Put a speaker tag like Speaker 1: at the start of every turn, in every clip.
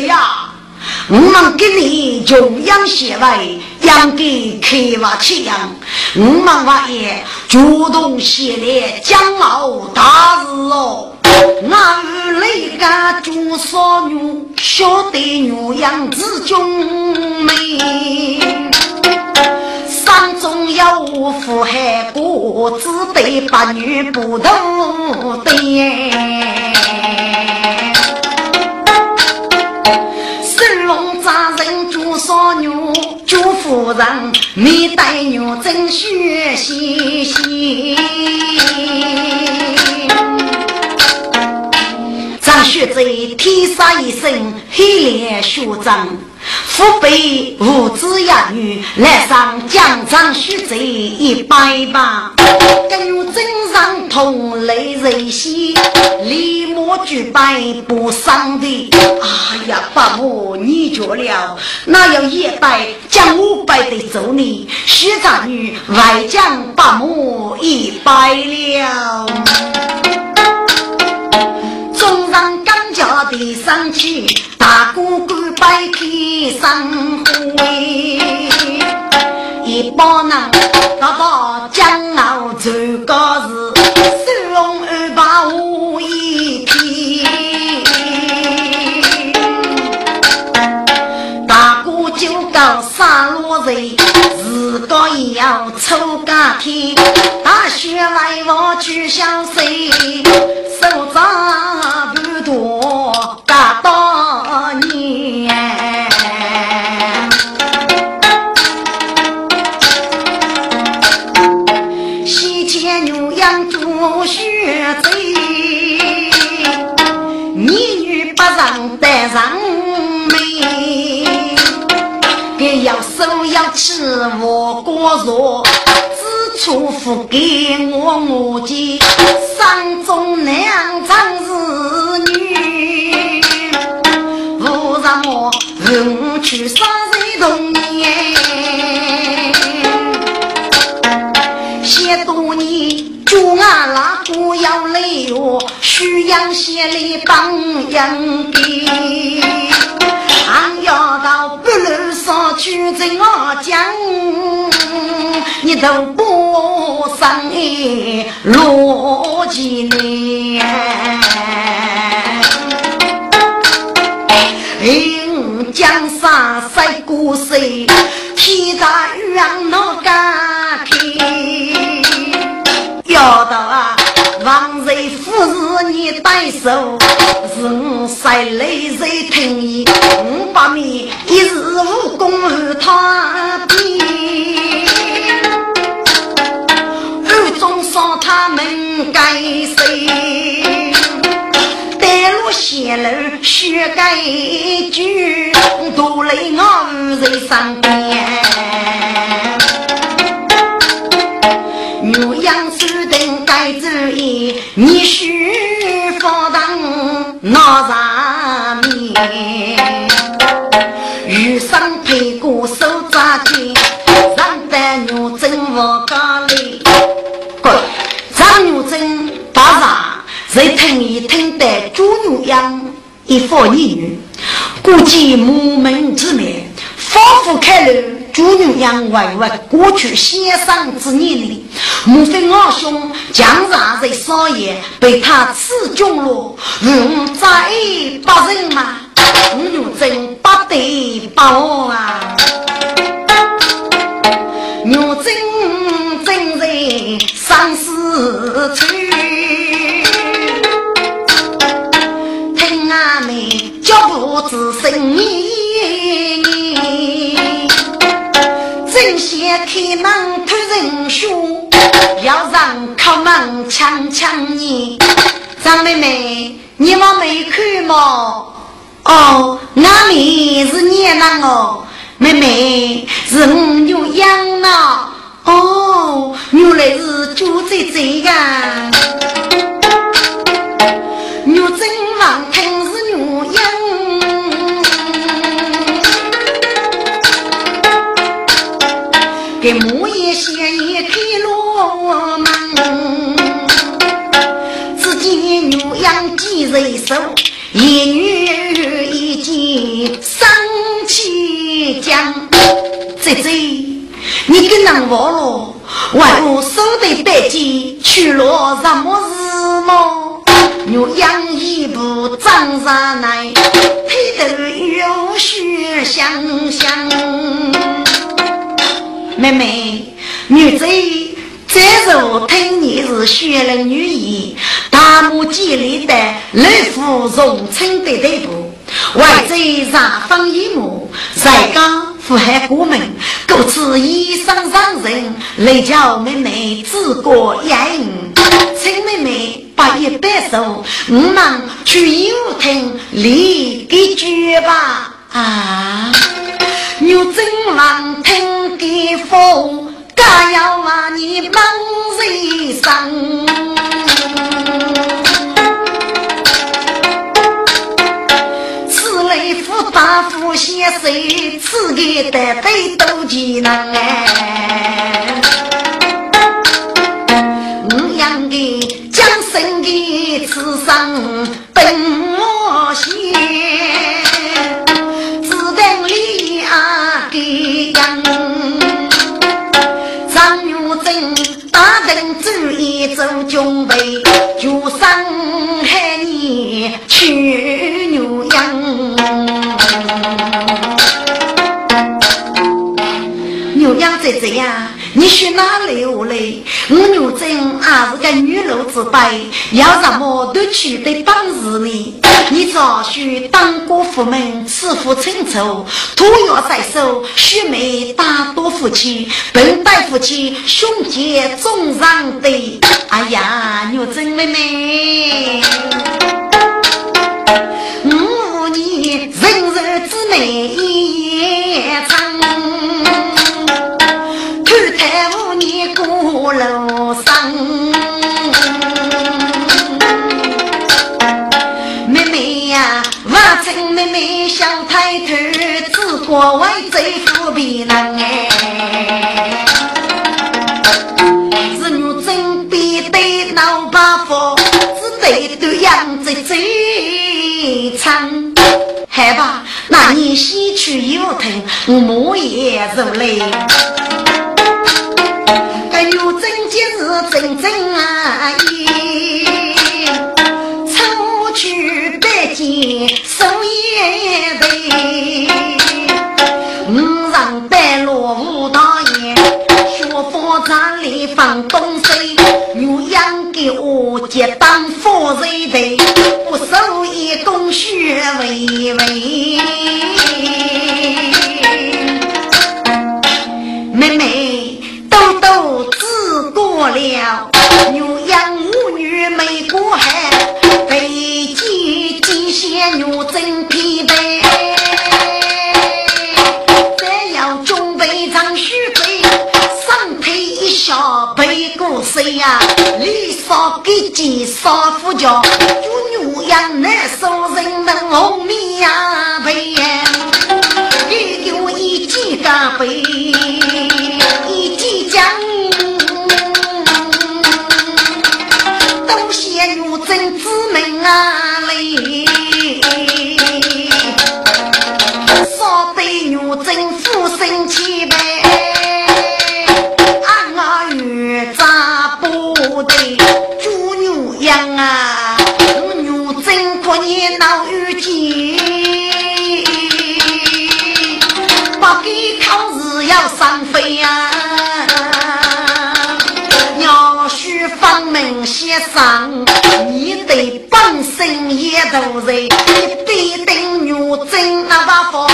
Speaker 1: 呀呀，我们给你穷养些位，养给开挖气养。我们王爷主动写来将傲大事哦。那日雷家做少女，晓得女养子中美。山中有福海过，只得八女不同的。夫人，你带女真学习。张学在天杀一身黑脸血脏，父辈无子一女来上江张学贼一百把，跟有真上同类人稀，立马举拜不上的。哎呀，伯母你觉了，哪有一百将五百的走你？学长女外将伯母一百了。中上刚家的上去，大哥哥摆天上会，一帮人打到江傲走高日，收容二把无一天。大哥就搞杀戮人，自个也要抽家天，大学来我去相谁？手掌不多年，西前牛羊做学贼，女女不让带上妹，别要手要吃我过热。出府给我母亲，山中两张儿女，我我去杀人童年。些多年，就俺那不要累哟，需要些来帮养的。俺要到不路上去在我讲，你都不上哎逻辑呢？哎，江山赛过谁？天大让那干天，要到啊！王瑞夫是你带手，是我塞雷瑞听你，五百米一日武功和他比，暗中伤他们该楼学该句，都来我在身边。牛羊手等该注意，你须放当那上面。啥？再听一听得猪牛羊一夫一女，估计母门之内，仿佛开了。猪牛羊外外过去先生之年里，莫非我兄江上在少爷被他刺中了？我再不人嘛，我牛真不得把我啊！牛真真在生死处，听俺们脚步之声音。正先开门偷人凶，要让开门抢抢你。张妹妹，你往没看吗？哦，那里是娘郎哦，妹妹是我牛养呢。哦，原来是猪在这个。走，一女一见生气讲：“姐姐，你跟人忘了，为我手的白金去了什么事吗？”牛羊一步长上来，推头有血香香。妹妹，女子。再说，听你是选了女婿，大幕建立的老夫荣称的地步，外在上方一幕，在刚富海过门，故此衣裳上人来叫妹妹自过眼，请妹妹把一摆手，我们去游亭里给举吧。啊，牛真王听给风。家要骂你忙人生，此类富大夫先生，此个得非都技能哎。我养的将生的此生本我先。意做准备，就伤害你去牛羊。牛羊姐姐呀，你去哪里我来？我女真还是个女路之辈，要什么都取得本事呢？你早许当过父门，慈父清楚，土要在手，须眉大多夫妻，本带夫妻，兄姐总上的。哎呀，女真妹妹，五年人日之美想抬头，只怪为贼富比人哎。是女真比对老八夫，只得对样子最长。好吧，那你先去油亭，我也入来。哎呦，真今日真真啊！当副必定女真那把佛。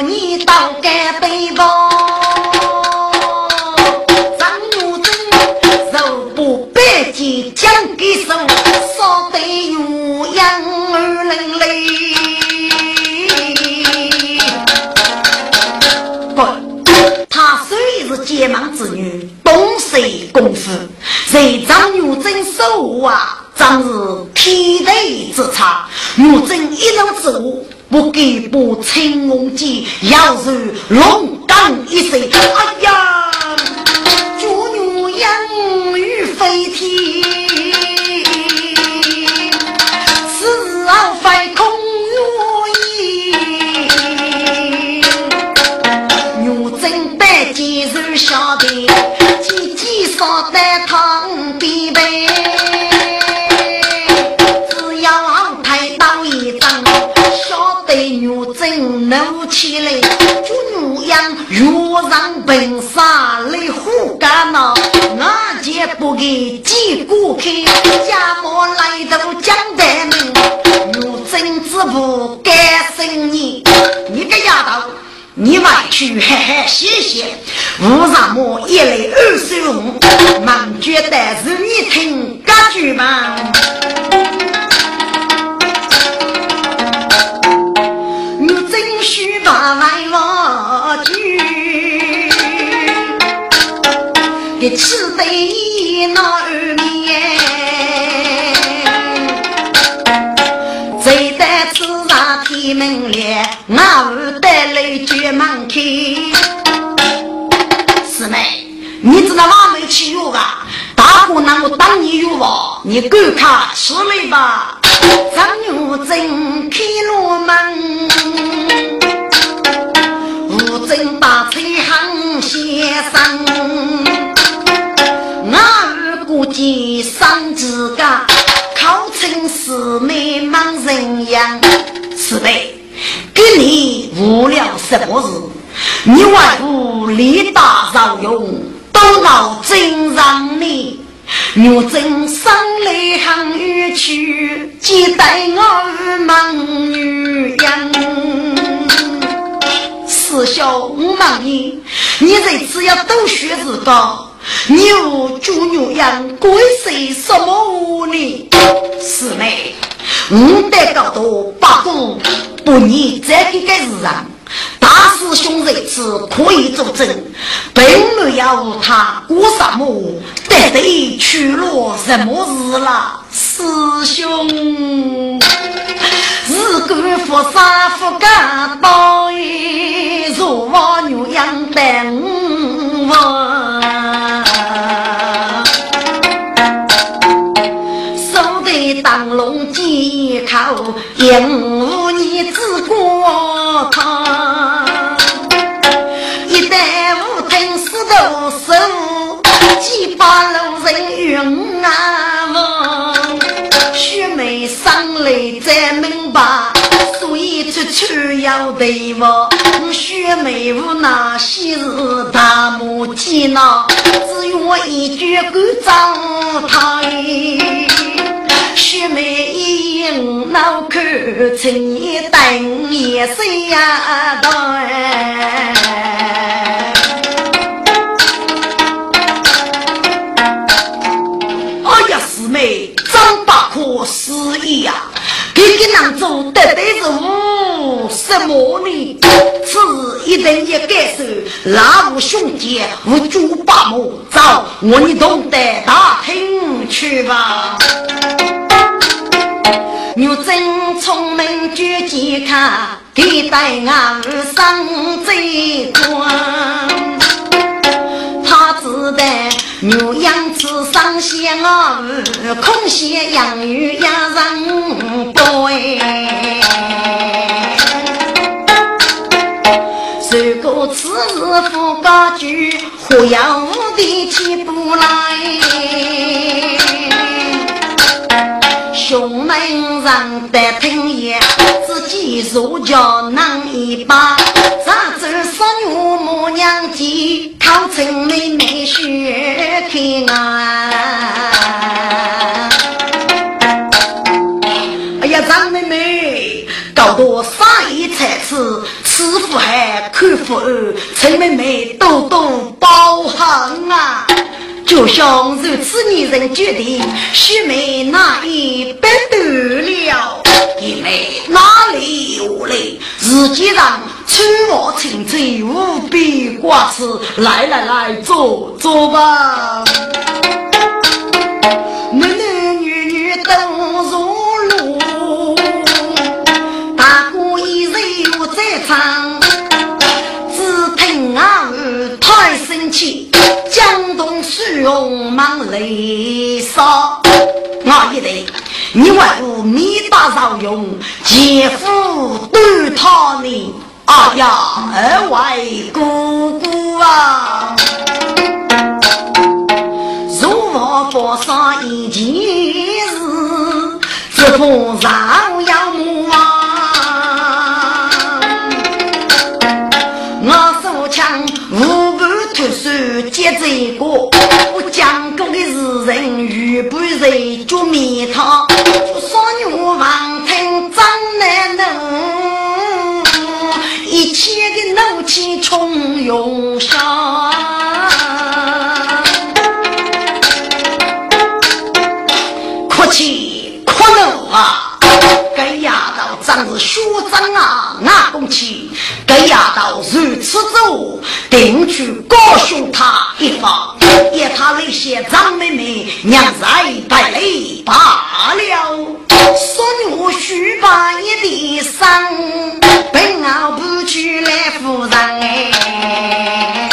Speaker 1: 你当干背包，张女贞肉不白金讲给手，少得鸳鸯二人泪。不，她虽是结盲之女，懂识功夫，谁张女贞手啊，真是天地之差，我正一路走，我给把青龙剑腰上龙刚一声，哎呀，九牛羊欲飞天，死后非空愿。我正得接受下天，渐渐。真怒起来，就女样若让本杀来虎干呐，俺姐不给几顾客，家莫来到江台门，女真之不该生你，你个丫头。你外去嘿嘿歇歇，无什么一来二送，忙觉得是你听歌剧吗？把外我去，给吃得那二面。你们来，我带来绝门开。师妹，你知道哪门去药啊？大哥，那我当你药吧，你赶快出来吧。张玉珍开罗门，我估计上自家考成师妹忙人样。师妹，给你无聊什么事？你外父力大造用，都闹真让你。若真生来行远去，接待我忙女人。师兄我问你，你这次要读学知道，你无猪牛羊，归谁什么呢？师妹。五代高度八股不逆这个个日上，大师兄这次可以作证，并没有他过什么，得得去了什么事了。师兄，日干佛山佛干道，若望牛羊等我。口，引无你之过他。一旦无听四头手，几把路人云啊问。雪梅上来再明白，所以处处要对我。雪梅无那昔日大母鸡呐，只愿一句关照他。师妹一眼脑壳，青一瞪一岁呀哎！呀，师妹，张八可失忆呀！这个男主到底是无什么呢？此一定要改手，拉无兄弟，无猪八母，走，我你懂得打听去吧。牛真聪明绝健康，给带俺上最光。他只得牛羊吃上鲜啊，空闲养鱼养人多哎。如果此时不高举，何要无地起不来？兄妹人得听言，自己坐轿难一把。咱这少女母娘家，考成妹妹学开啊！哎呀，张妹妹，搞得杀一才吃，吃福还看福儿，陈妹妹多多包涵啊！就像如此女人决定，须眉那一不得了，因为哪里有来？实际上春华青翠无比挂齿，来来来，坐坐吧。男男女女都入路，大哥一人又在唱，气。江东水龙忙泪洒，我一对，你为我米大少用，姐夫对他呢？哎呀，二位姑姑啊，如要发生一件事，只怕上接这个，我讲过的是人与不人捉面汤，少女王听张难能，一切的怒气冲涌上。哭泣哭闹啊！该丫头真是学长啊！那公气，该丫头如此走，定去高雄他一方，也他那些张妹妹娘在败类罢了。孙我须把一的伤，本傲不去来夫人哎，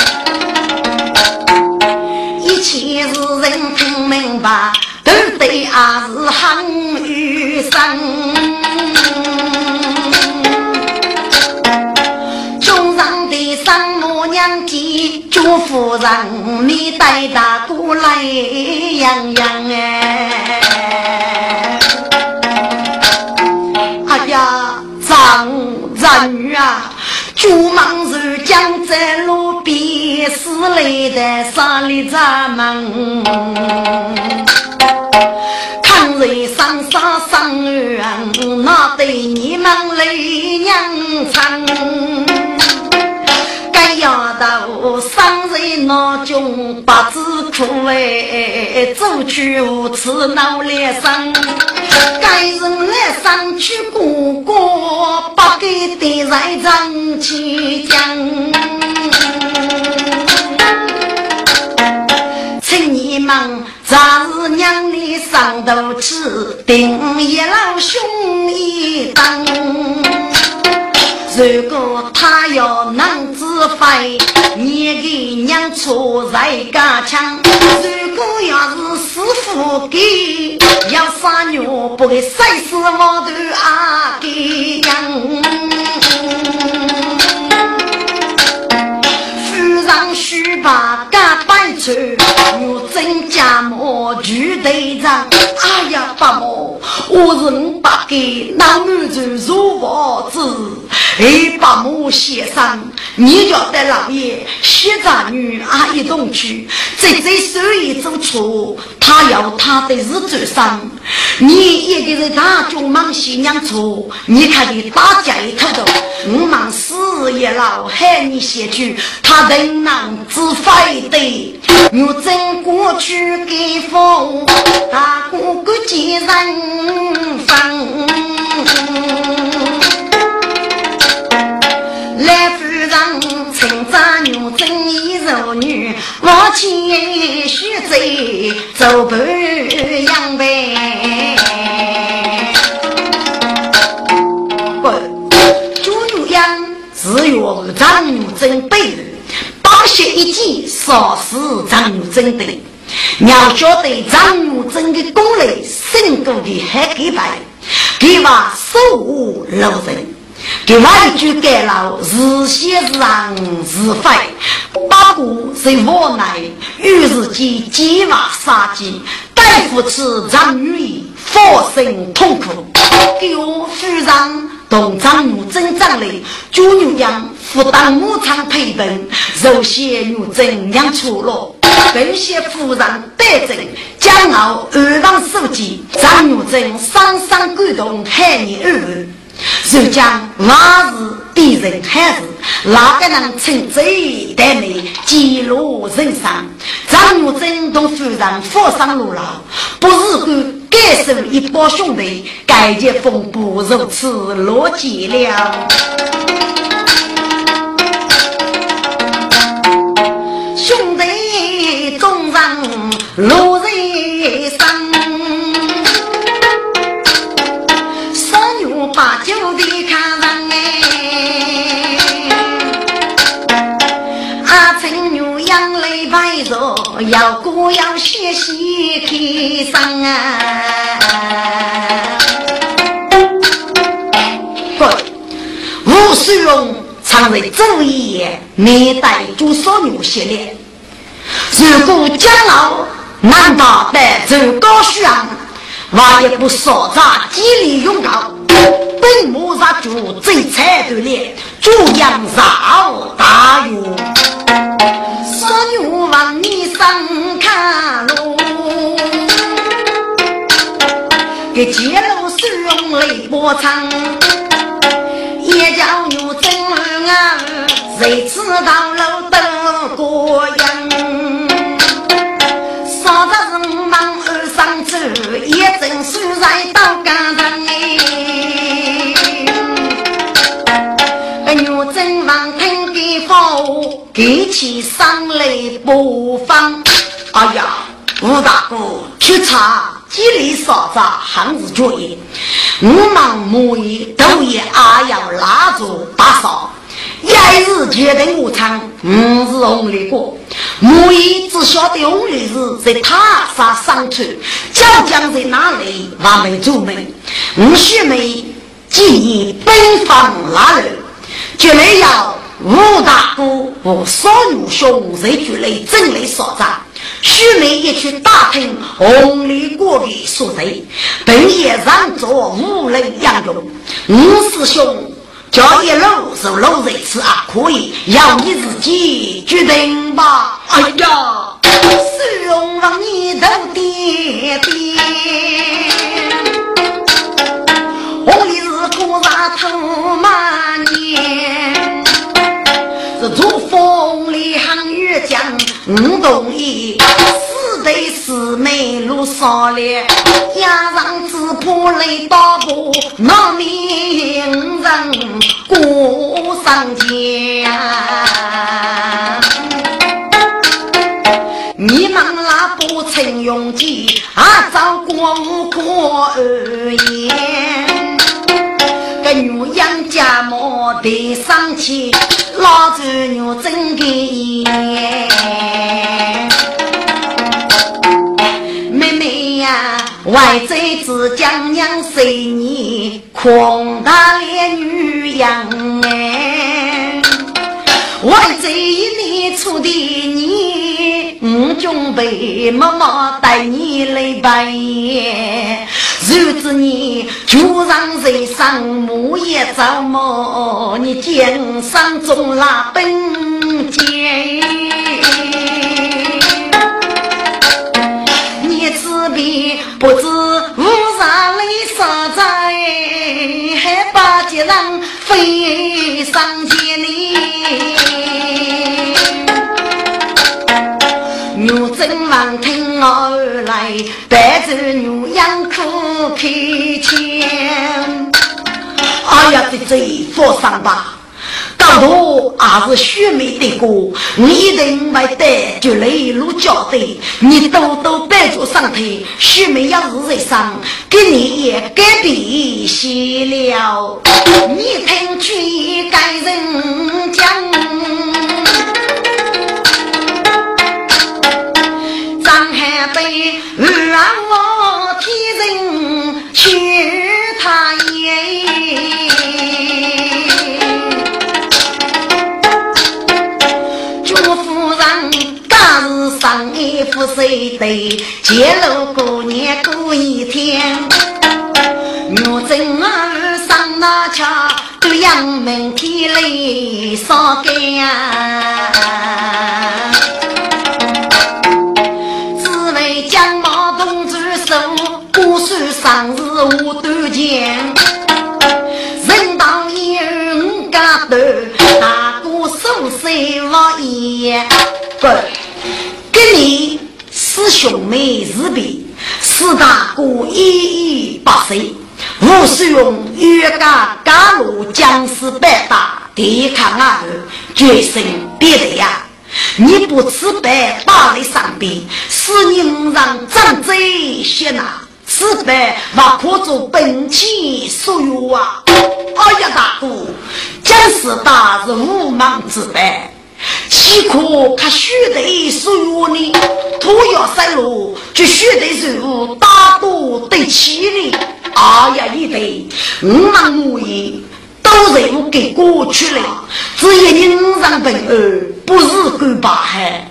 Speaker 1: 一切是人听明白。都对啊，是很余生。娘亲，祝夫人你带大姑来养养哎。哎呀，丈丈女啊，祝忙是将在路边死来的山里咱们。看人上山上岸，那对你们来娘亲。该丫头生在那中不知苦哎，走去无耻闹来生。该人来上去过过，不给的人争气讲。请你们。咱是娘的上头去，定一老兄一当。如果他要能自飞，你给娘出在家乡。如果要是师傅给，要杀牛不给赛死我都阿给娘。把干板车，我真家母举队长。哎呀，伯母，我是五百个南门州入房子。哎，伯母先生，你家的老爷西藏女阿一同去，这这手艺做错，他要他的日子上。你一个人大中忙新娘错，你看你大家一头头，我忙死也老喊你先去，他仍能自飞的。我真过去给封大哥哥接人分，来夫人称赞牛真一柔女，我继续走走不扬呗。不，朱牛羊只有张牛真背人。八血一击，杀死张武贞的。你要晓得张武贞的功力，胜过的海给白，给话手无留人。给外句盖了，是先让是非，八股是无奈，于是间计划杀机，大夫此张女义，发生痛苦，给我夫人。同张母真长来，猪牛羊负担牧场培本，肉些牛真养出了，本些夫人得正，骄傲二房书记，张牛真双双感动，喊你二儿。如将往事敌人还是哪个能称贼的美记录人生？张玉珍同夫人负伤路老，不是敢感受一帮兄弟，该劫风波如此落寂了。兄弟众人路要歌要写戏开声啊！不，吴世荣常在昼夜面带住少牛系列，如果将老难道带走高尚？我也不少杂，激励勇敢。本木杀主最彩对联，主阳绕大雨。少女望你上看路，给揭露是用泪波长，也叫女真啊，谁知道路灯过阴？少得人忙而上走，也真是在刀给起上来播放。哎呀，吴大哥去查吉利嫂子汉字作业，我忙母爷都也阿要拉住打扫。一日决定我唱，五日红里过。母爷只晓得红里是在塔上上船，椒江在哪里？还没做门。我学妹建议奔放拉人，绝没要。吴大哥和少女兄在局内整理所在，徐妹也去打听红里国的所在，本也让做无人养用。吴师兄叫一路是路人吃啊，可以要你自己决定吧。哎呀，师兄让你都爹爹，红里是古刹头满年。五同意，四对四妹路少烈，压上只怕雷打过，那命人过上江。你们那不曾用计，啊，找过无过而言。个女养家莫得生气，老子女真给妹妹呀，外在子将娘随你，空大脸女养哎，外在你出的你，准备默默带你来拜年。如子你就让人上木叶造么？你肩上中拉本钱，你自别不知无上泪洒在，还把街上飞上千里。牛真王听而来，带着牛羊苦开腔。哎呀，这这放上吧，高头还是雪梅的歌，你一定会带就来路交代。你多多帮助上台，雪梅要是在上，给你也改变些了。你听去该人讲。让我替人去他耶，朱夫人当日上一副谁对，揭露过年过一天，我正儿上那桥，对阳门天。雷烧干。当日我都见，人当一五家头，大哥手谁我一，滚！跟你师兄妹是比，四大哥一一八岁，吴世用越家甘露将士百大，抵抗二后，决心别得呀！你不吃白打在上边，是你让长贼些呐！此辈不可做本钱所有啊！哎呀，大哥，蒋氏大是无忙之辈，岂可他血得所有呢？土要塞路，就血得入大多得起哩！哎呀，你得五忙五业都任务给过去了，只有你上本儿不是够把海。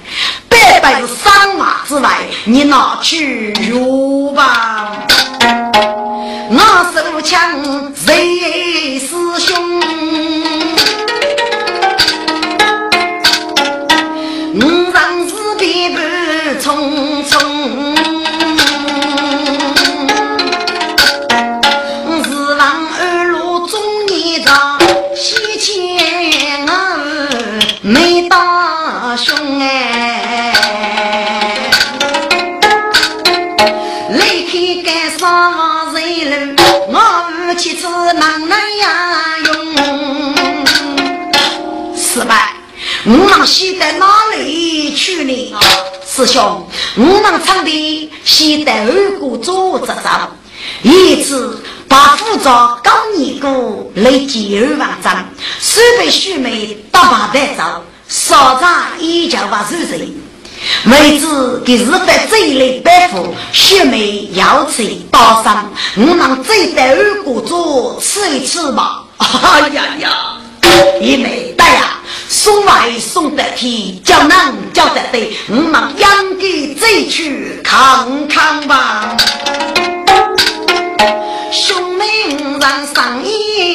Speaker 1: 百百是三马之外，你拿去用吧。我手枪谁我们先到哪里去呢？师兄，我们唱的先到二姑做这上，一次把护照高尼姑来接二万张，设备须眉打把带走，少张一脚把收人。妹子给日本这一类白富须眉要吃刀伤，我们再到二姑做吃一次吧。哎呀呀，也没得呀。送外送得体，叫能叫得对，我们养给再去看看吧。兄妹五人上一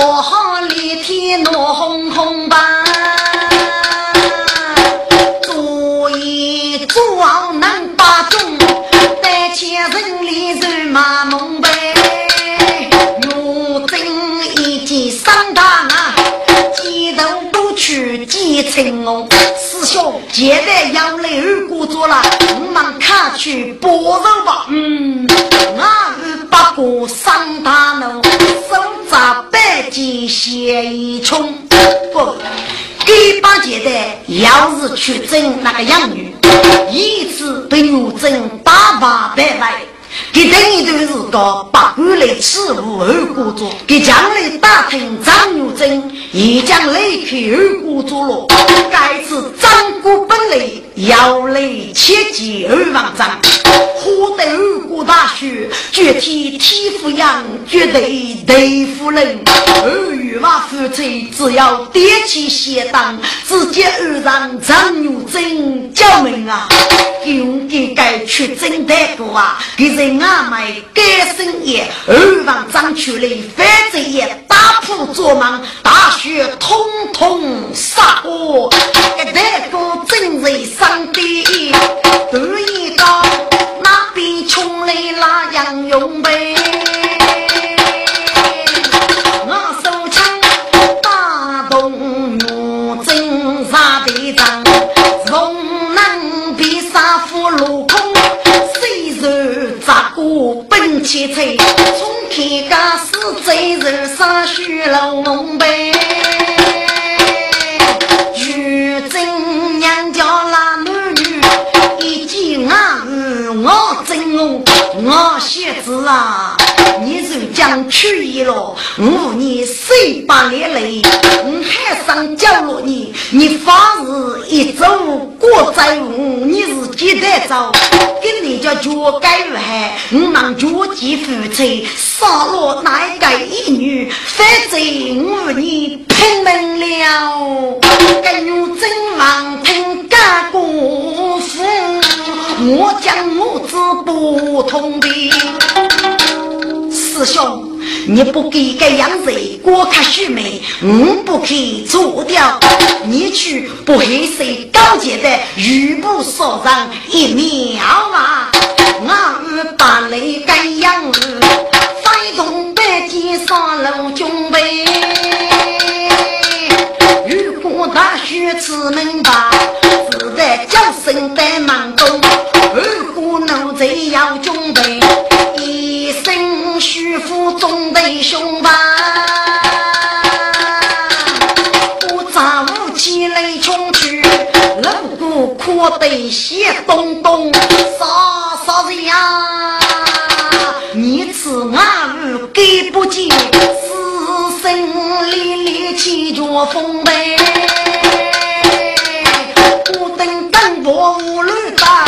Speaker 1: 听得国号连天怒哄哄吧。做一做好能把中，但前人里人马蒙呗。如今一见三大啊，几头都去见成龙。师兄，现在要来二姑做了，我们看去拨肉吧。嗯，俺是八过三大路，手扎百斤写一冲。不。给八戒的，要是去整那个养女，一次被女整大把百来。给等一段时间，把官来伺候二姑做，给将来打听张女贞也将离开二姑做了。该次张姑本来要来切记二王章，获得二大雪，具体体肤样，绝对对夫人。二月马夫妻只要点起邪当，直接二上张女贞叫门啊！用给该去真的过啊！给人阿买改生意，二王张出来反正也打破做梦，大雪通通杀我！一代个真人上第一，对一个那边穷来那样用呗。我手枪打动我真杀队长，从南边杀俘虏空，虽然砸过奔七彩，从天家死贼人上血龙龙呗。我真我写字啊，你就将去意了。五年十八年来，我海上教了你，你发誓一走过在我，你是几代走？跟你家脚改无害，我们脚见夫妻杀了那一个一女，反正我你拼命了，跟我真王听干过。我将我子不通的师兄，你不给个样子，我看须眉，我不以做掉。你去不黑色高洁的玉布烧上一秒啊！我把你干样子，飞动百间上楼准备。如果大学此门吧，在叫声在忙中。二姑奴才要准备，一身虚服总得胸吧。我扎武器来冲去，老姑苦我得写东东，啥啥子呀？你吃俺儿给不进，死生离离气绝风呗。我无路打，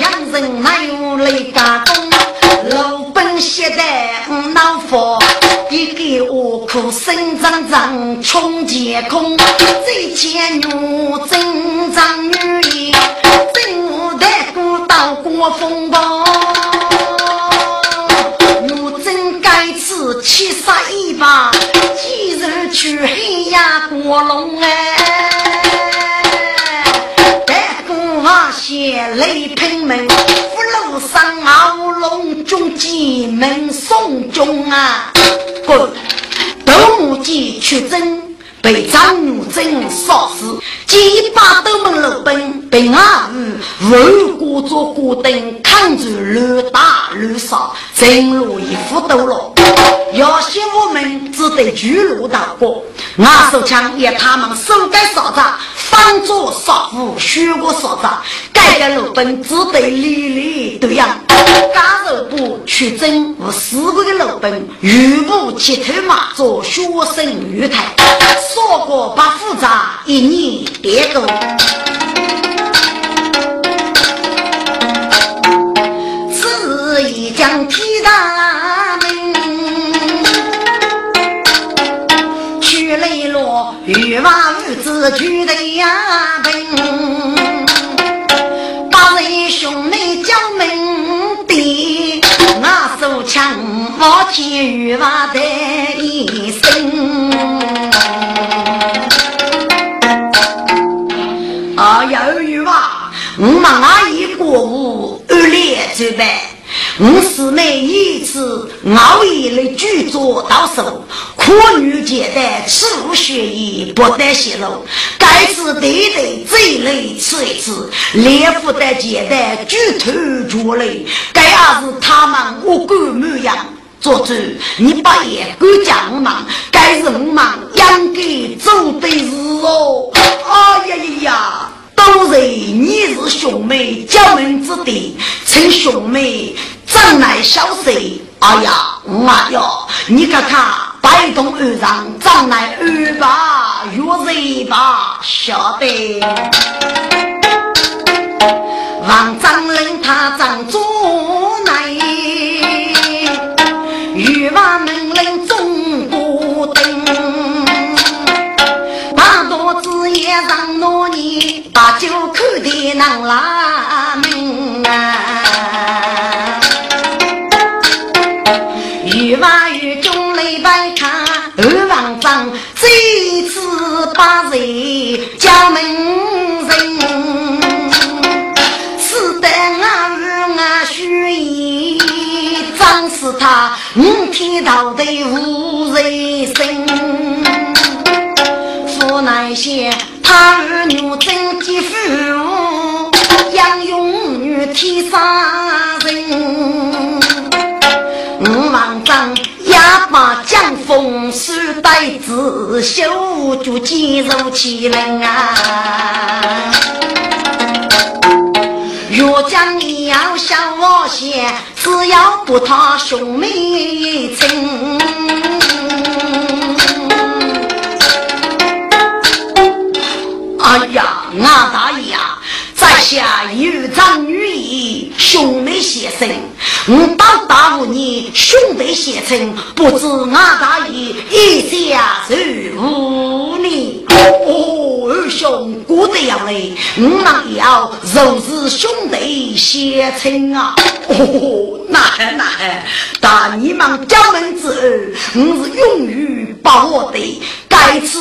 Speaker 1: 养人哪有来加工？老本写的脑佛，一个窝苦生长长穷结空，最见女真长女也，真无得孤到过风暴。我真敢吃七杀一把，几日去黑呀过龙哎！白骨王血泪喷门，福禄山傲龙中进门送终啊！滚！斗木鸡去争。被张女贞杀死，几把斗门楼本被阿五万过做过灯，扛住乱打乱杀，真如一副斗罗。要挟我们只得巨鹿道过，俺手枪也他们手干杀炸，方左杀虎，学过杀炸，改个楼本只得历历对样。加肉部去争无四个的楼本，玉部七头马做学生玉台。说过不复杂，一年别个。此一将天大门，去雷落玉瓦屋子举的呀本，八人兄妹叫门第，我手枪我天玉瓦的我忙阿姨过午二列走呗。我师妹一次熬夜来剧作到手，可女简单，吃无血液不得泄露。该次对对这类吃一次，连福的简单举头脚来，该也是他们我干模样。做主，你把眼光讲嘛，该是我们应该做的事哦。哎呀呀呀！夫人你是兄妹家门之弟，称兄妹长来小谁？哎呀，妈呀！你看看白东二上长来二把月日把晓得。王长人他长忠把酒口的能拉门啊，玉娃玉中来摆看二王章，这次把人家门人，是得俺儿俺许意，张是他五天到底无人生，父乃先。他儿女真吉福，养勇女天生人。五王章也把江风书带子，修就坚如其人啊。若将你要向我先，只要不他兄妹情。哎呀，俺大爷呀，在下有长女意，兄妹先生，我当大五年兄弟先称，不知俺大爷一下如何呢？哦，二兄过得要嘞，我们要若是兄弟先称啊！哦，那那但你们家门之儿，我是永远把握的，该吃。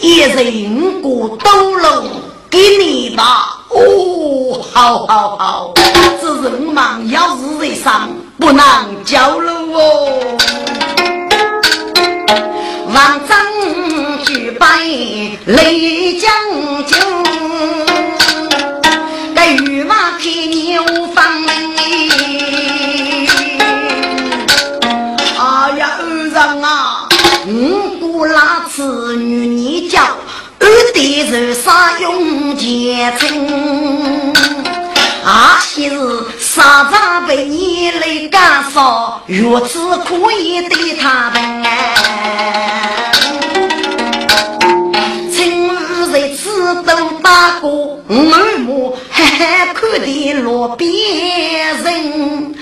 Speaker 1: 一人过斗楼给你吧，哦，好好好，这人忙要日日上，不能交了哦。王章举杯擂将酒，女。二弟是杀用奸臣。常常被你来干扰，如此可以对他们。今日在此都打过耳目，嘿嘿，看的路边人。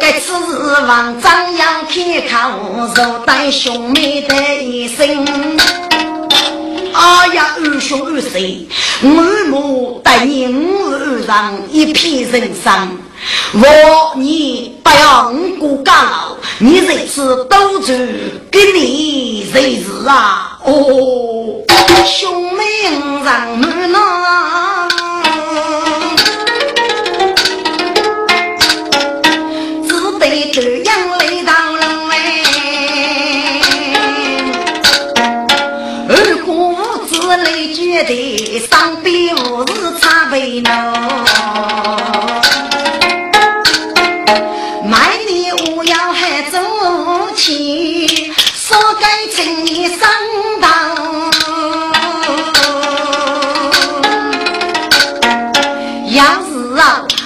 Speaker 1: 该次日王张要开口，若带兄妹的一声。哎呀，二兄二嫂，我母带你五二上一片人生。我你不要我过家老，你这次都住给你谁是啊？哦，兄妹让门呐，来觉得上边无事差为难。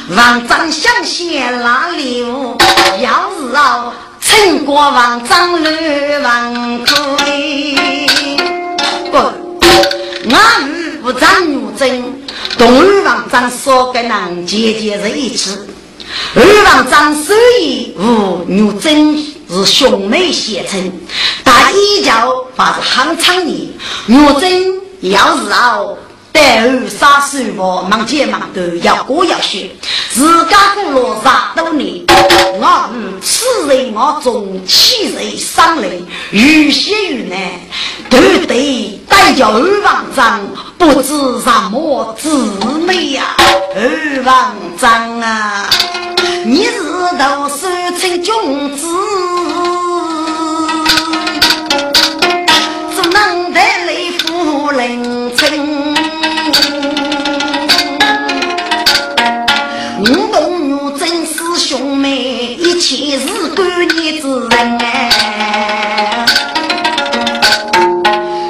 Speaker 1: 王长想先拉流，要是哦，陈国王长乱王推。不，我与不长女真，同二王长少个人结结在一起。二王长所以与女真是兄妹相称，但依旧还是很常年。女真要是哦。待后杀手我忙前忙后要过要学，自家过了十多年，我与此人我中欺人伤人，有些有难，都得带叫二王长，不知什么滋味呀！二王长啊，你是都守成君子，怎能得来夫人干孽之人哎，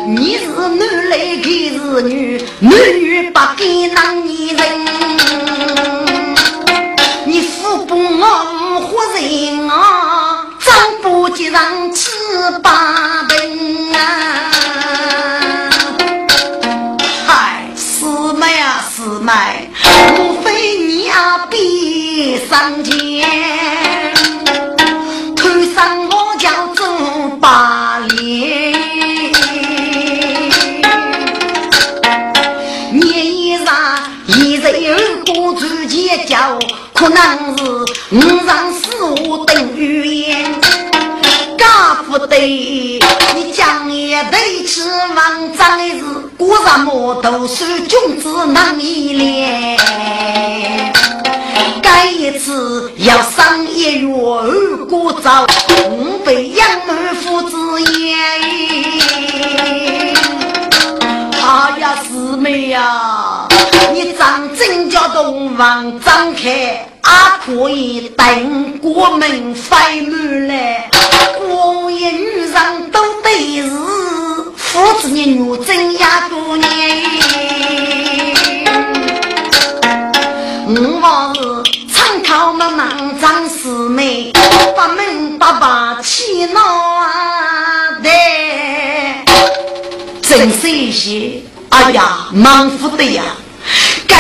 Speaker 1: 你是男来给是女，男女不给男女人。你父不我活人啊，丈夫就让吃八顿啊。嗨，师妹啊师妹，莫非你要比上前？叫，可能是五上四五等于言，家不得，你将也得吃王章的日，过什么都是君子难一连。该一次要上一月二过早，五被杨满夫子言。哎呀，师妹呀，你张真叫东方张开，也可以等国门开门来。国一女人都得是，夫子你女真呀多年。我往是。靠么忙张师妹，八门八把气恼啊的，真是些，哎呀，忙不得呀！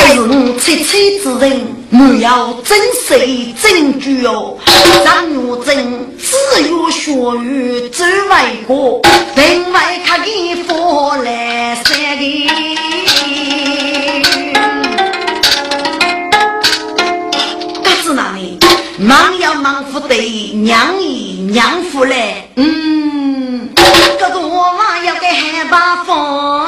Speaker 1: 该是我切切之人，没有真实证据哦。张玉珍只有学于周外国，另外他给佛来三个。忙要忙不得，娘姨娘夫来，嗯，这个我娃要给害怕风，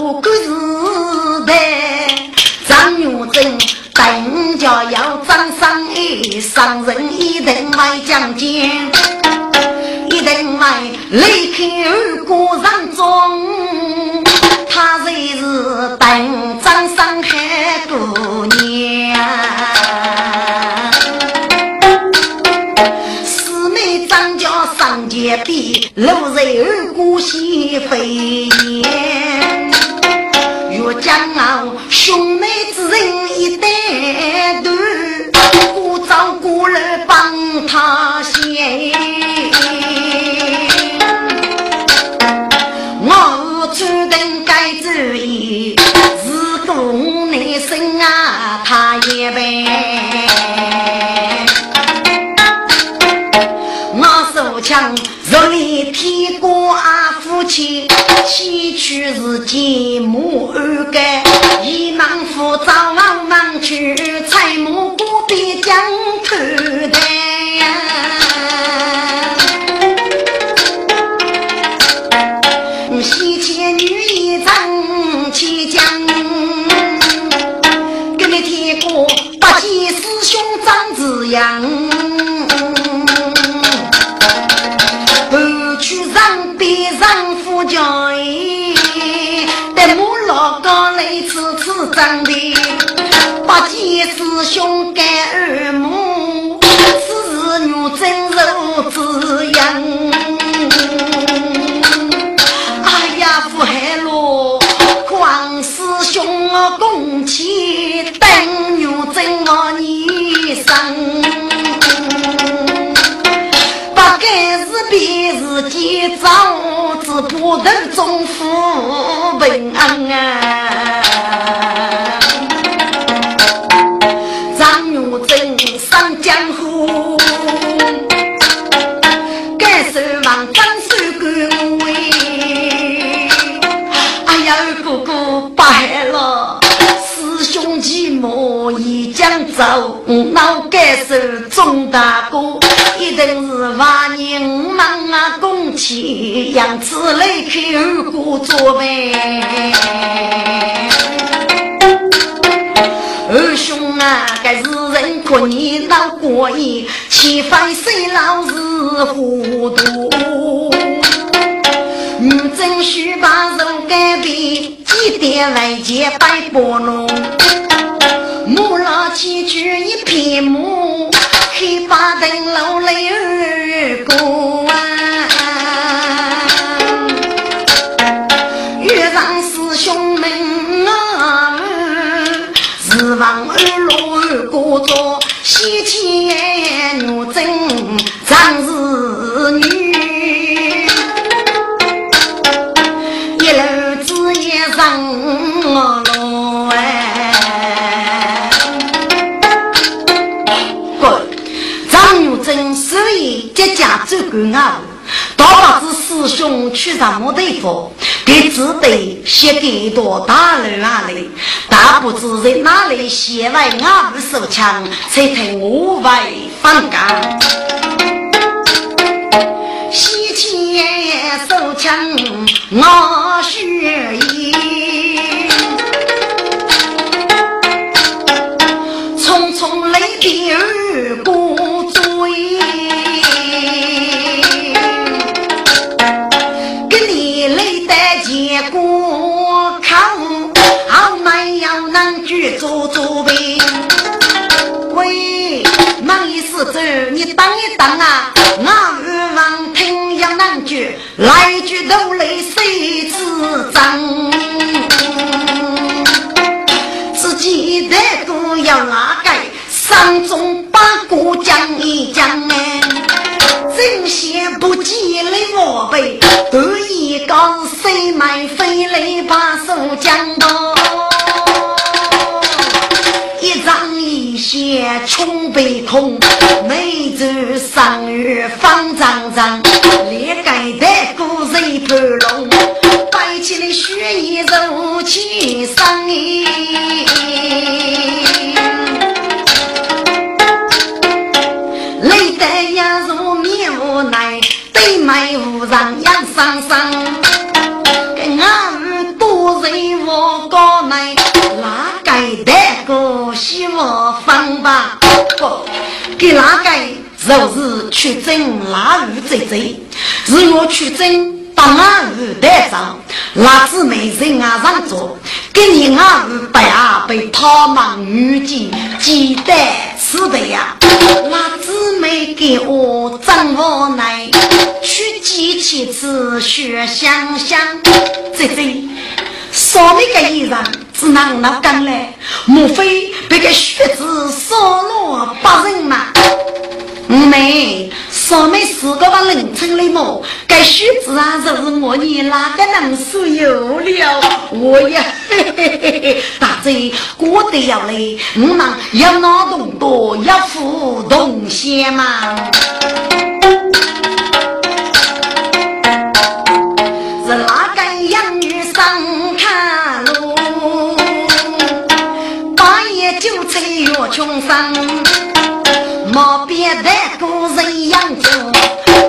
Speaker 1: 叫大哥过日的，张元珍等家要张三一上人一等外将军，一等外离开二哥上中。他才是等张上海姑娘，四妹张家上前比，落在二姑先飞燕。将傲，兄妹之人一对对，故招故人帮他写。我注定该主意，自古内生啊，他也背。我手枪若里天过啊，夫妻西去是见母二干，一忙夫早往忙去，采蘑菇边将头戴。西前女一张起将，跟你听过八戒师兄张子阳，后次次长的，八戒师兄干二母，是女真肉子养。共起等女真我一生，不该是别自己找，只不得中富平安啊！张女真上江湖，该是王张守官位。哎呀，哥哥不害了。寂寞已将走，脑盖手钟大哥，一定是万年忙啊，公气杨子来开二哥作伴。二兄啊，该是人可你老过意，七番谁老是糊涂。女真须把人改变，几点来见白波龙。木老几句一片木，八灯楼来二过啊！遇上师兄们啊，是望二路二过着，西天女真长是女，家走过啊，大把子师兄去上木地方，给只得写给一朵大楼啊里，大不知在哪里写完俺不手枪，才听我外放假。西天手枪我一等啊！我耳望听杨南句，来句都来谁知脏？自己的歌要哪改？山中八股讲一讲哎，真些不记来我背，得意高谁买飞来把手讲到。些穷悲空，眉头上月方丈丈，脸盖的古人盘龙，摆起的血衣如起上衣，累得也如面无奈，对眉无上杨桑桑，跟俺多人我高眉。带个希望放吧，不给哪个就是去争哪路贼贼，是我去争当俺五代长，哪子没人啊上座，给你俺五百啊被他们女妓鸡蛋吃的呀，哪子没给我张我来去几千次学香香，贼贼。少那个衣裳只能拿干来，莫非被个靴子烧了八人吗？五妹，少妹四个把人称里么？该靴子啊，就是我你哪个能所有了？我呀，嘿嘿嘿嘿，大嘴过得要累，我们要劳动多，要负东些嘛。穷生。莫别的个人养猪，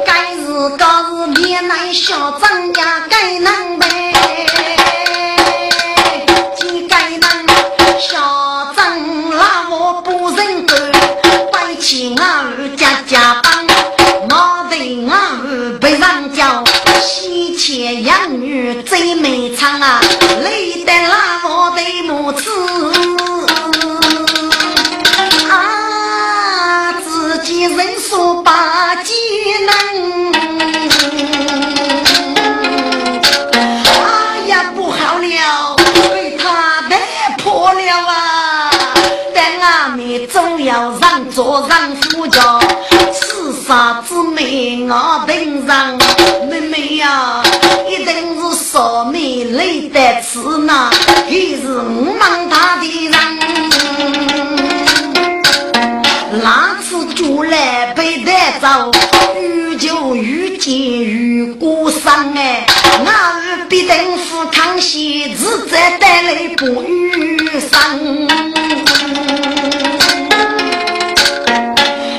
Speaker 1: 该是个是面难小张呀，该能呗。几该能小张那我不认得，背起我家家帮，我对我被人叫西迁养女最美长啊，累得那我的母子。把技能，哎呀不好了，被他带破了啊！但俺们总要让座让夫家，吃啥子没我等上，妹妹呀，一定是少妹累得吃呢，还是我忙他的走，欲就欲见欲过伤哎，我必定扶康熙，自在带来不遇伤。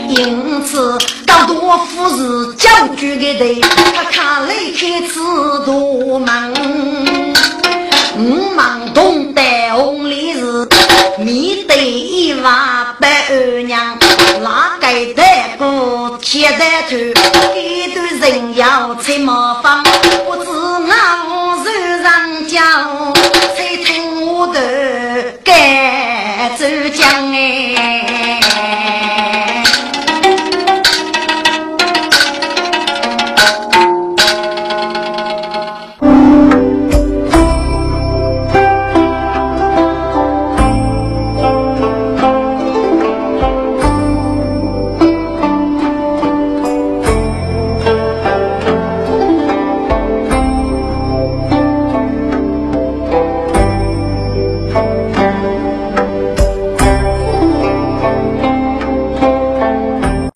Speaker 1: 因此，高多夫是将军的队，他看来开此大门，五忙东带红里是面对一万百额娘。哪个带过铁带头？一段人要吹麻烦，不知我手上脚，吹听我的该走江哎。